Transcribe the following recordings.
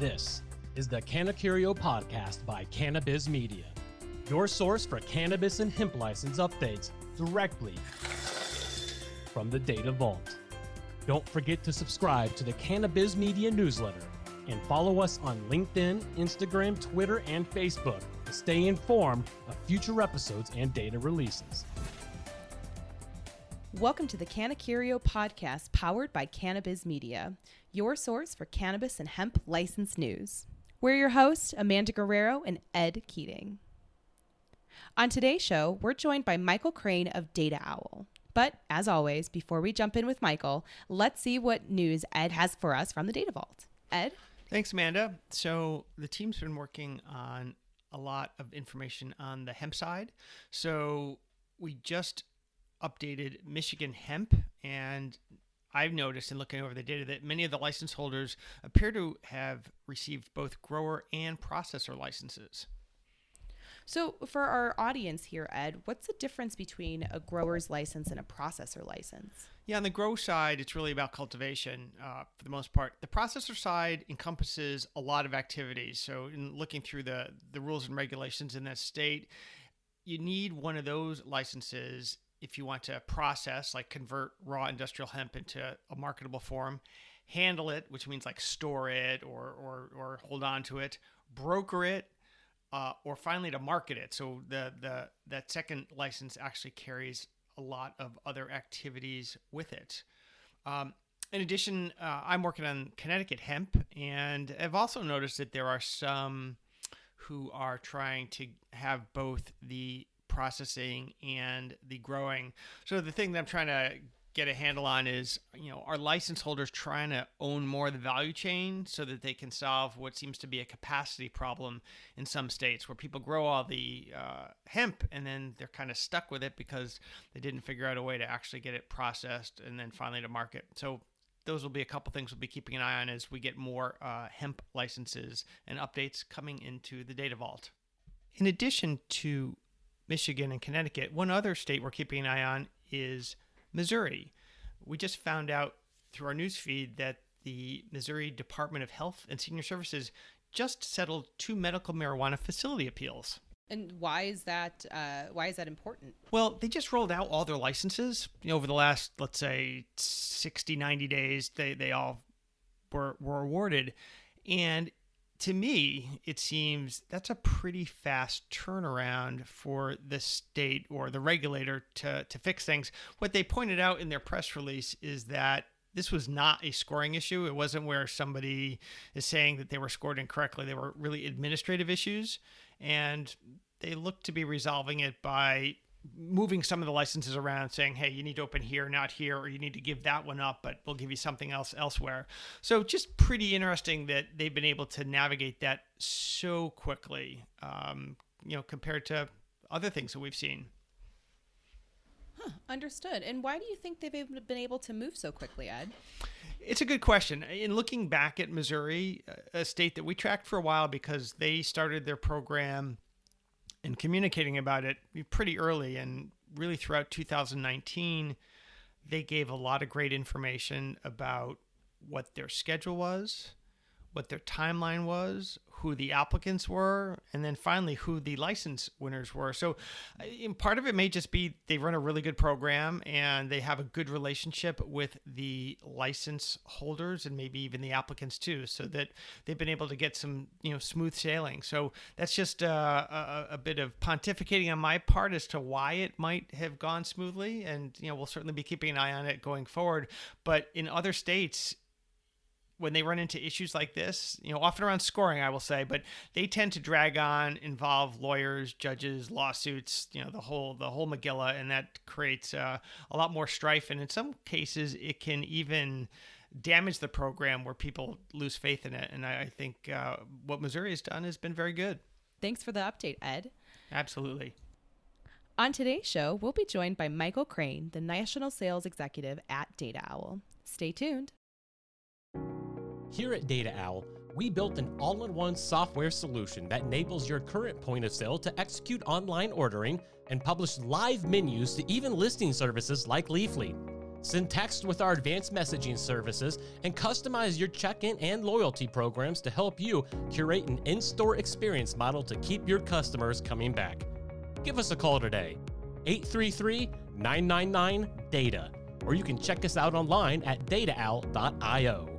This is the Cannacurio podcast by Cannabiz Media, your source for cannabis and hemp license updates directly from the Data Vault. Don't forget to subscribe to the Cannabiz Media newsletter and follow us on LinkedIn, Instagram, Twitter, and Facebook to stay informed of future episodes and data releases. Welcome to the Cannacurio podcast powered by Cannabiz Media, your source for cannabis and hemp license news. We're your hosts, Amanda Guerrero and Ed Keating. On today's show, we're joined by Michael Crane of Data Owl. But as always, before we jump in with Michael, let's see what news Ed has for us from the Data Vault. Ed? Thanks, Amanda. So the team's been working on a lot of information on the hemp side. So we just updated Michigan hemp, and I've noticed in looking over the data that many of the license holders appear to have received both grower and processor licenses. So, for our audience here, Ed, what's the difference between a grower's license and a processor license? Yeah, on the grow side, it's really about cultivation uh, for the most part. The processor side encompasses a lot of activities. So, in looking through the, the rules and regulations in that state, you need one of those licenses if you want to process, like convert raw industrial hemp into a marketable form, handle it, which means like store it or, or, or hold on to it, broker it, uh, or finally to market it. So the, the that second license actually carries a lot of other activities with it. Um, in addition, uh, I'm working on Connecticut hemp, and I've also noticed that there are some who are trying to have both the processing and the growing. So the thing that I'm trying to get a handle on is, you know, are license holders trying to own more of the value chain so that they can solve what seems to be a capacity problem in some states where people grow all the uh, hemp and then they're kind of stuck with it because they didn't figure out a way to actually get it processed and then finally to market. So those will be a couple things we'll be keeping an eye on as we get more uh, hemp licenses and updates coming into the data vault. In addition to Michigan and Connecticut, one other state we're keeping an eye on is Missouri. We just found out through our news feed that the Missouri Department of Health and Senior Services just settled two medical marijuana facility appeals. And why is that? Uh, why is that important? Well, they just rolled out all their licenses you know, over the last, let's say, 60, 90 days. They they all were were awarded, and to me, it seems that's a pretty fast turnaround for the state or the regulator to, to fix things. What they pointed out in their press release is that this was not a scoring issue. It wasn't where somebody is saying that they were scored incorrectly. They were really administrative issues. And they look to be resolving it by moving some of the licenses around saying hey you need to open here not here or you need to give that one up but we'll give you something else elsewhere. So just pretty interesting that they've been able to navigate that so quickly um, you know compared to other things that we've seen. Huh, understood. And why do you think they've been able to move so quickly ed? It's a good question. In looking back at Missouri, a state that we tracked for a while because they started their program and communicating about it pretty early. And really throughout 2019 they gave a lot of great information about what their schedule was what their timeline was who the applicants were, and then finally who the license winners were. So, part of it may just be they run a really good program and they have a good relationship with the license holders and maybe even the applicants too, so that they've been able to get some you know smooth sailing. So that's just uh, a, a bit of pontificating on my part as to why it might have gone smoothly, and you know we'll certainly be keeping an eye on it going forward. But in other states, when they run into issues like this, you know, often around scoring, I will say, but they tend to drag on, involve lawyers, judges, lawsuits, you know, the whole the whole Megillah, and that creates uh, a lot more strife. And in some cases, it can even damage the program where people lose faith in it. And I, I think uh, what Missouri has done has been very good. Thanks for the update, Ed. Absolutely. On today's show, we'll be joined by Michael Crane, the National Sales Executive at Data Owl. Stay tuned. Here at Data Owl, we built an all in one software solution that enables your current point of sale to execute online ordering and publish live menus to even listing services like Leafly. Send text with our advanced messaging services and customize your check in and loyalty programs to help you curate an in store experience model to keep your customers coming back. Give us a call today, 833 999 DATA, or you can check us out online at dataowl.io.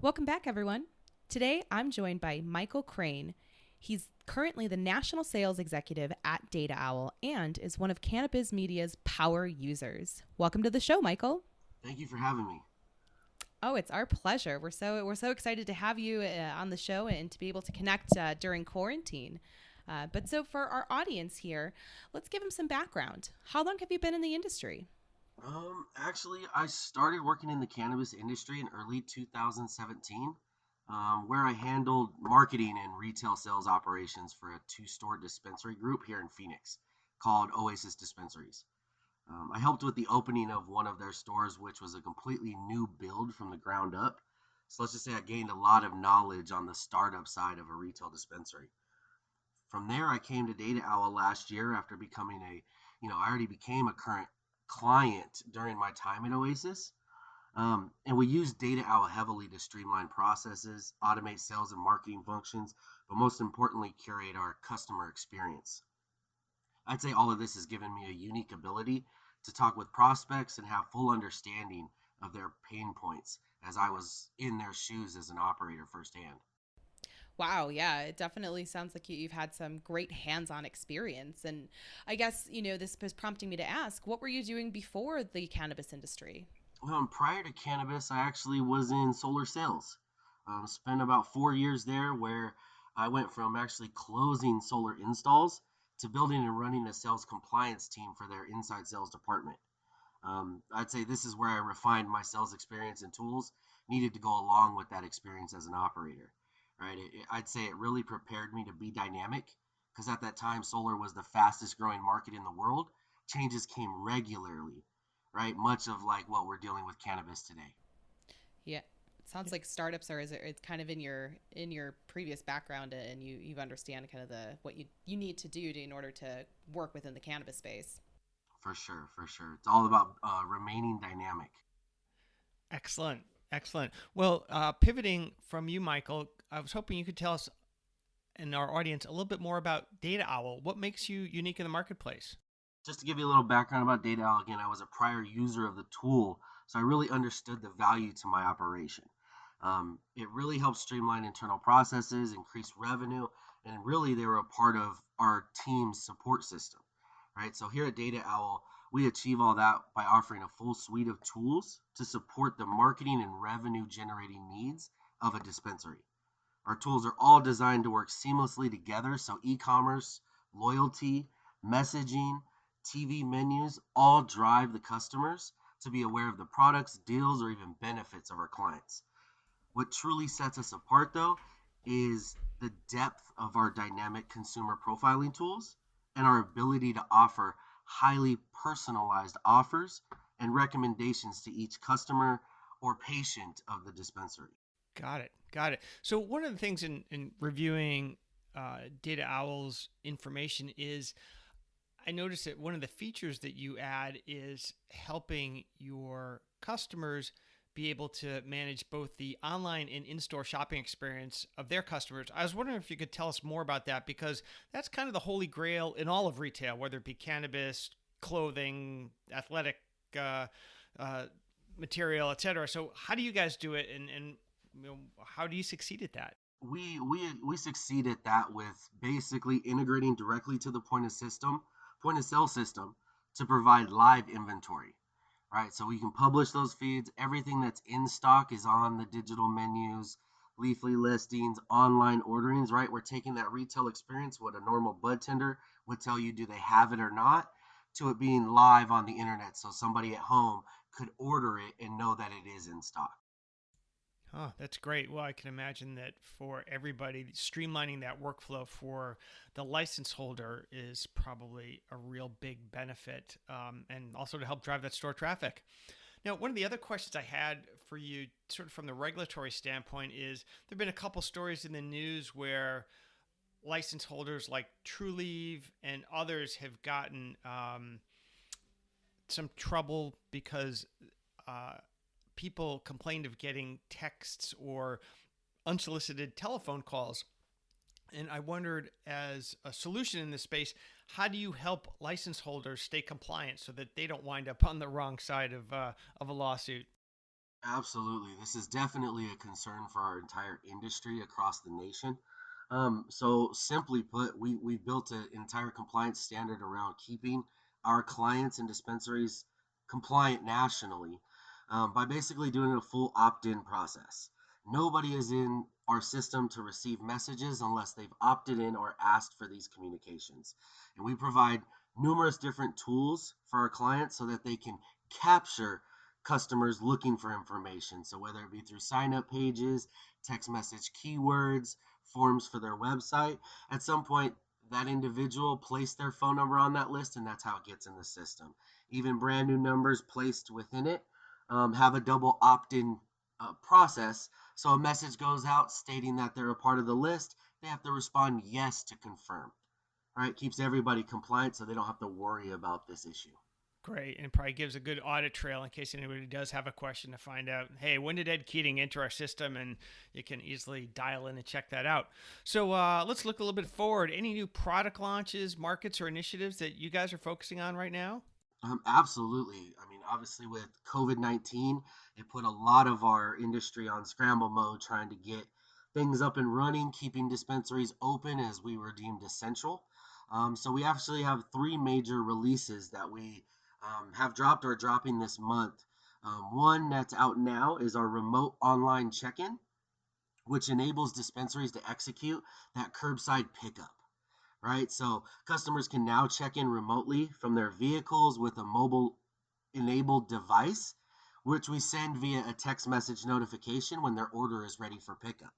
Welcome back, everyone. Today I'm joined by Michael Crane. He's currently the national sales executive at Data Owl and is one of Cannabiz Media's power users. Welcome to the show, Michael. Thank you for having me. Oh, it's our pleasure. We're so we're so excited to have you uh, on the show and to be able to connect uh, during quarantine. Uh, but so for our audience here, let's give them some background. How long have you been in the industry? Um, actually, I started working in the cannabis industry in early 2017 um, where I handled marketing and retail sales operations for a two store dispensary group here in Phoenix called Oasis Dispensaries. Um, I helped with the opening of one of their stores, which was a completely new build from the ground up. So let's just say I gained a lot of knowledge on the startup side of a retail dispensary. From there, I came to Data Owl last year after becoming a, you know, I already became a current client during my time at Oasis. Um, and we use Data Owl heavily to streamline processes, automate sales and marketing functions, but most importantly, curate our customer experience. I'd say all of this has given me a unique ability to talk with prospects and have full understanding of their pain points as I was in their shoes as an operator firsthand. Wow, yeah, it definitely sounds like you, have had some great hands on experience. And I guess, you know, this was prompting me to ask what were you doing before the cannabis industry? Um, prior to cannabis, I actually was in solar sales. Um, spent about four years there where I went from actually closing solar installs to building and running a sales compliance team for their inside sales department. Um, I'd say this is where I refined my sales experience and tools needed to go along with that experience as an operator. Right, it, it, I'd say it really prepared me to be dynamic because at that time solar was the fastest growing market in the world. Changes came regularly, right? Much of like what we're dealing with cannabis today. Yeah. It sounds like startups are is it's kind of in your in your previous background and you you understand kind of the what you you need to do to, in order to work within the cannabis space. For sure, for sure. It's all about uh, remaining dynamic. Excellent. Excellent. Well, uh, pivoting from you, Michael, I was hoping you could tell us and our audience a little bit more about Data Owl. What makes you unique in the marketplace? just to give you a little background about Data Owl, again, I was a prior user of the tool, so I really understood the value to my operation. Um, it really helped streamline internal processes, increase revenue, and really they were a part of our team's support system, right? So here at Data Owl, we achieve all that by offering a full suite of tools to support the marketing and revenue generating needs of a dispensary. Our tools are all designed to work seamlessly together, so e commerce, loyalty, messaging, TV menus all drive the customers to be aware of the products, deals, or even benefits of our clients. What truly sets us apart, though, is the depth of our dynamic consumer profiling tools and our ability to offer highly personalized offers and recommendations to each customer or patient of the dispensary. Got it. Got it. So, one of the things in, in reviewing uh, Data Owl's information is I noticed that one of the features that you add is helping your customers be able to manage both the online and in-store shopping experience of their customers. I was wondering if you could tell us more about that because that's kind of the holy grail in all of retail, whether it be cannabis, clothing, athletic uh, uh, material, etc. So, how do you guys do it, and, and you know, how do you succeed at that? We we we succeed at that with basically integrating directly to the point of system point of sale system to provide live inventory, right? So we can publish those feeds. Everything that's in stock is on the digital menus, leafly listings, online orderings, right? We're taking that retail experience, what a normal bud tender would tell you, do they have it or not, to it being live on the internet. So somebody at home could order it and know that it is in stock. Oh, that's great. Well, I can imagine that for everybody, streamlining that workflow for the license holder is probably a real big benefit um, and also to help drive that store traffic. Now, one of the other questions I had for you, sort of from the regulatory standpoint, is there have been a couple stories in the news where license holders like Trulieve and others have gotten um, some trouble because uh, people complained of getting texts or unsolicited telephone calls. And I wondered, as a solution in this space, how do you help license holders stay compliant so that they don't wind up on the wrong side of uh, of a lawsuit? Absolutely. This is definitely a concern for our entire industry across the nation. Um, so, simply put, we, we built an entire compliance standard around keeping our clients and dispensaries compliant nationally um, by basically doing a full opt in process. Nobody is in our system to receive messages unless they've opted in or asked for these communications. And we provide numerous different tools for our clients so that they can capture customers looking for information. So, whether it be through sign up pages, text message keywords, forms for their website, at some point, that individual placed their phone number on that list, and that's how it gets in the system. Even brand new numbers placed within it um, have a double opt in uh, process. So, a message goes out stating that they're a part of the list. They have to respond yes to confirm. All right, Keeps everybody compliant so they don't have to worry about this issue. Great. And it probably gives a good audit trail in case anybody does have a question to find out, hey, when did Ed Keating enter our system? And you can easily dial in and check that out. So uh, let's look a little bit forward. Any new product launches, markets, or initiatives that you guys are focusing on right now? Um, absolutely. I mean, obviously, with COVID 19, it put a lot of our industry on scramble mode trying to get things up and running, keeping dispensaries open as we were deemed essential. Um, so, we actually have three major releases that we um, have dropped or dropping this month. Um, one that's out now is our remote online check in, which enables dispensaries to execute that curbside pickup. Right, so customers can now check in remotely from their vehicles with a mobile enabled device, which we send via a text message notification when their order is ready for pickup.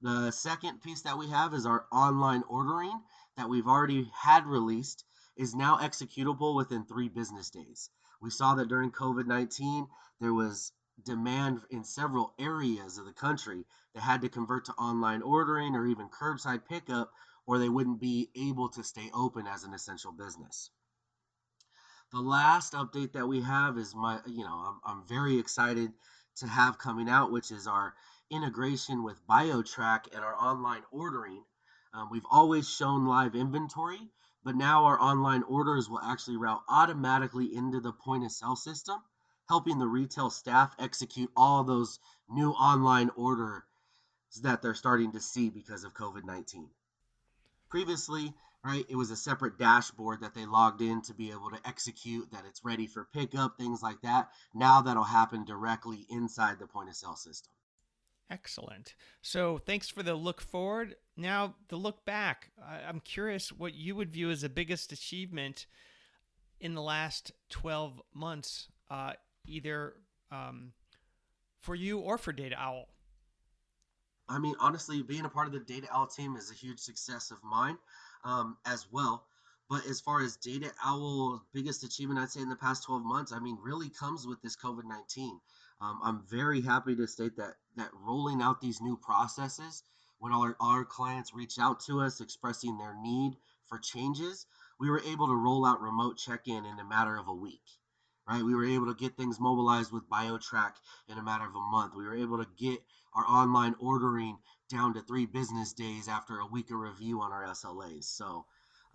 The second piece that we have is our online ordering that we've already had released is now executable within three business days. We saw that during COVID 19, there was demand in several areas of the country that had to convert to online ordering or even curbside pickup, or they wouldn't be able to stay open as an essential business. The last update that we have is my, you know, I'm, I'm very excited to have coming out, which is our integration with BioTrack and our online ordering. Um, we've always shown live inventory, but now our online orders will actually route automatically into the point of sale system, helping the retail staff execute all those new online orders that they're starting to see because of COVID 19. Previously, right, it was a separate dashboard that they logged in to be able to execute that it's ready for pickup, things like that. Now that'll happen directly inside the point of sale system. Excellent. So thanks for the look forward. Now, the look back. I'm curious what you would view as the biggest achievement in the last 12 months, uh, either um, for you or for Data Owl. I mean, honestly, being a part of the Data Owl team is a huge success of mine um, as well. But as far as Data Owl's biggest achievement, I'd say in the past 12 months, I mean, really comes with this COVID 19. Um, I'm very happy to state that that rolling out these new processes, when our, our clients reach out to us expressing their need for changes, we were able to roll out remote check-in in a matter of a week. Right, we were able to get things mobilized with BioTrack in a matter of a month. We were able to get our online ordering down to three business days after a week of review on our SLAs. So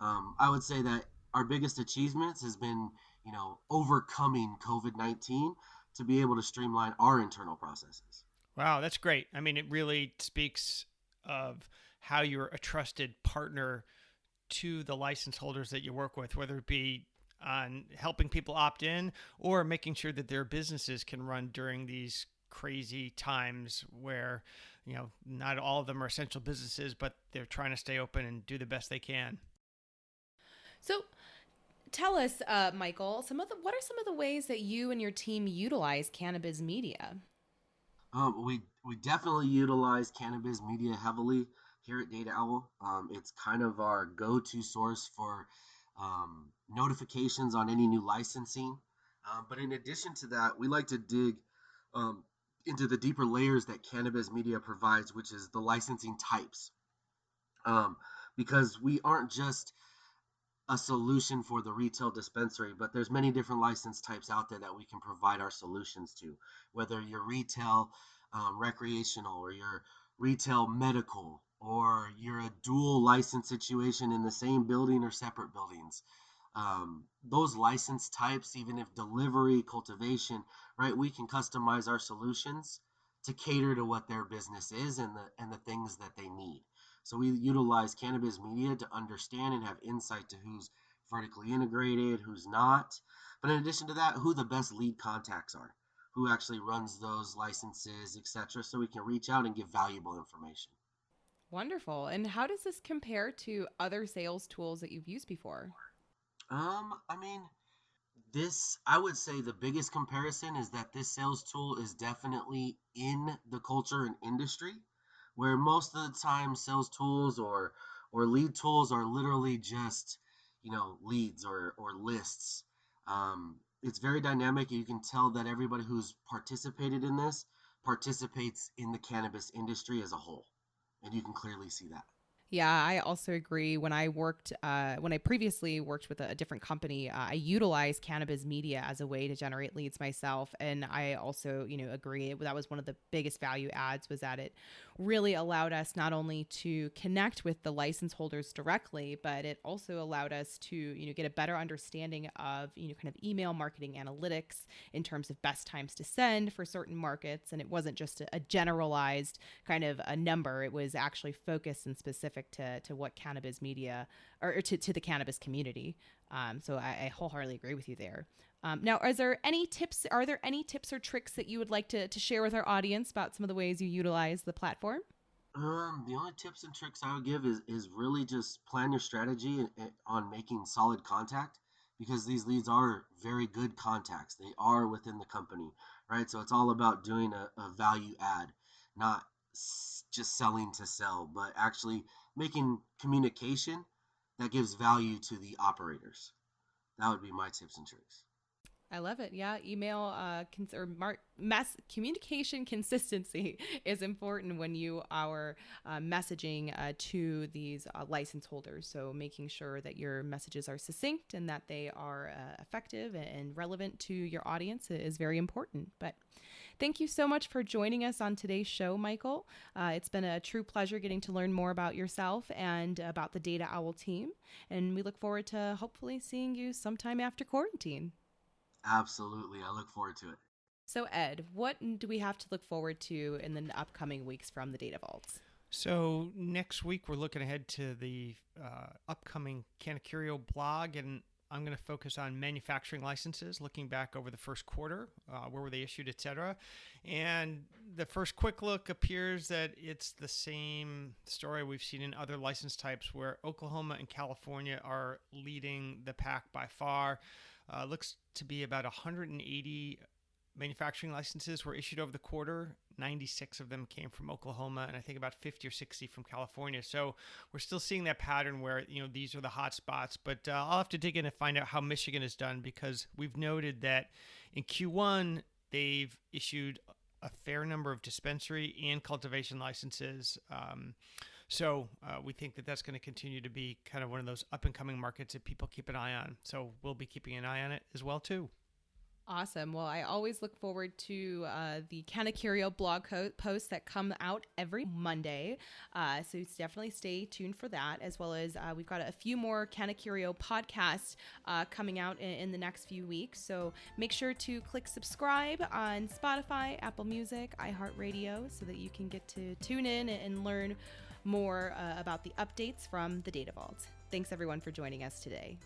um, I would say that our biggest achievements has been, you know, overcoming COVID 19 to be able to streamline our internal processes. Wow, that's great. I mean, it really speaks of how you're a trusted partner to the license holders that you work with, whether it be on helping people opt in or making sure that their businesses can run during these crazy times where you know not all of them are essential businesses but they're trying to stay open and do the best they can so tell us, uh, Michael, some of the what are some of the ways that you and your team utilize cannabiz media? Um, we we definitely utilize cannabiz media heavily here at Data Owl. Um, it's kind of our go-to source for um, notifications on any new licensing. Um, but in addition to that, we like to dig um, into the deeper layers that cannabiz media provides, which is the licensing types. Um, because we aren't just a solution for the retail dispensary, but there's many different license types out there that we can provide our solutions to, whether you're retail, um, recreational, or you're retail medical, or you're a dual license situation in the same building or separate buildings. Um, those license types, even if delivery, cultivation, right, we can customize our solutions to cater to what their business is and the and the things that they need. So we utilize cannabiz media to understand and have insight to who's vertically integrated, who's not. But in addition to that, who the best lead contacts are, who actually runs those licenses, etc. So we can reach out and give valuable information. Wonderful. And how does this compare to other sales tools that you've used before? Um, I mean, this I would say the biggest comparison is that this sales tool is definitely in the culture and industry where most of the time sales tools or or lead tools are literally just you know leads or or lists. Um, it's very dynamic you can tell that everybody who's participated in this participates in the cannabis industry as a whole and you can clearly see that yeah, I also agree. When I worked, uh, when I previously worked with a, a different company, uh, I utilized cannabiz media as a way to generate leads myself, and I also, you know, agree. That was one of the biggest value adds was that it really allowed us not only to connect with the license holders directly, but it also allowed us to, you know, get a better understanding of, you know, kind of email marketing analytics in terms of best times to send for certain markets, and it wasn't just a, a generalized kind of a number; it was actually focused and specific specific to to what cannabiz media or, or to, to the cannabis community. Um, so I, I, wholeheartedly agree with you there. Um, now, are there any tips? Are there any tips or tricks that you would like to, to share with our audience about some of the ways you utilize the platform? Um, the only tips and tricks I would give is is really just plan your strategy on making solid contact because these leads are very good contacts. They are within the company, right? So it's all about doing a, a value add, not just selling to sell, but actually making communication that gives value to the operators. That would be my tips and tricks. I love it. Yeah, email uh, cons- or mar- mass communication consistency is important when you are uh, messaging uh, to these uh, license holders. So making sure that your messages are succinct and that they are uh, effective and relevant to your audience is very important. But Thank you so much for joining us on today's show, Michael. Uh, it's been a true pleasure getting to learn more about yourself and about the Data Owl team. And we look forward to hopefully seeing you sometime after quarantine. Absolutely. I look forward to it. So, Ed, what do we have to look forward to in the upcoming weeks from the Data Vaults? So, next week we're looking ahead to the uh, upcoming Cannacurio blog and I'm going to focus on manufacturing licenses, looking back over the first quarter, uh, where were they issued, et cetera. And the first quick look appears that it's the same story we've seen in other license types, where Oklahoma and California are leading the pack by far. Uh, looks to be about 180 manufacturing licenses were issued over the quarter. 96 of them came from Oklahoma, and I think about 50 or 60 from California. So we're still seeing that pattern where you know these are the hot spots. But uh, I'll have to dig in and find out how Michigan has done because we've noted that in Q1 they've issued a fair number of dispensary and cultivation licenses. Um, so uh, we think that that's going to continue to be kind of one of those up and coming markets that people keep an eye on. So we'll be keeping an eye on it as well too. Awesome. Well, I always look forward to uh, the Cannacurio blog co- posts that come out every Monday. Uh, so definitely stay tuned for that, as well as uh, we've got a few more Cannacurio podcasts uh, coming out in, in, the next few weeks. So make sure to click subscribe on Spotify, Apple Music, iHeartRadio, so that you can get to tune in and learn more uh, about the updates from the Data Vault. Thanks everyone for joining us today.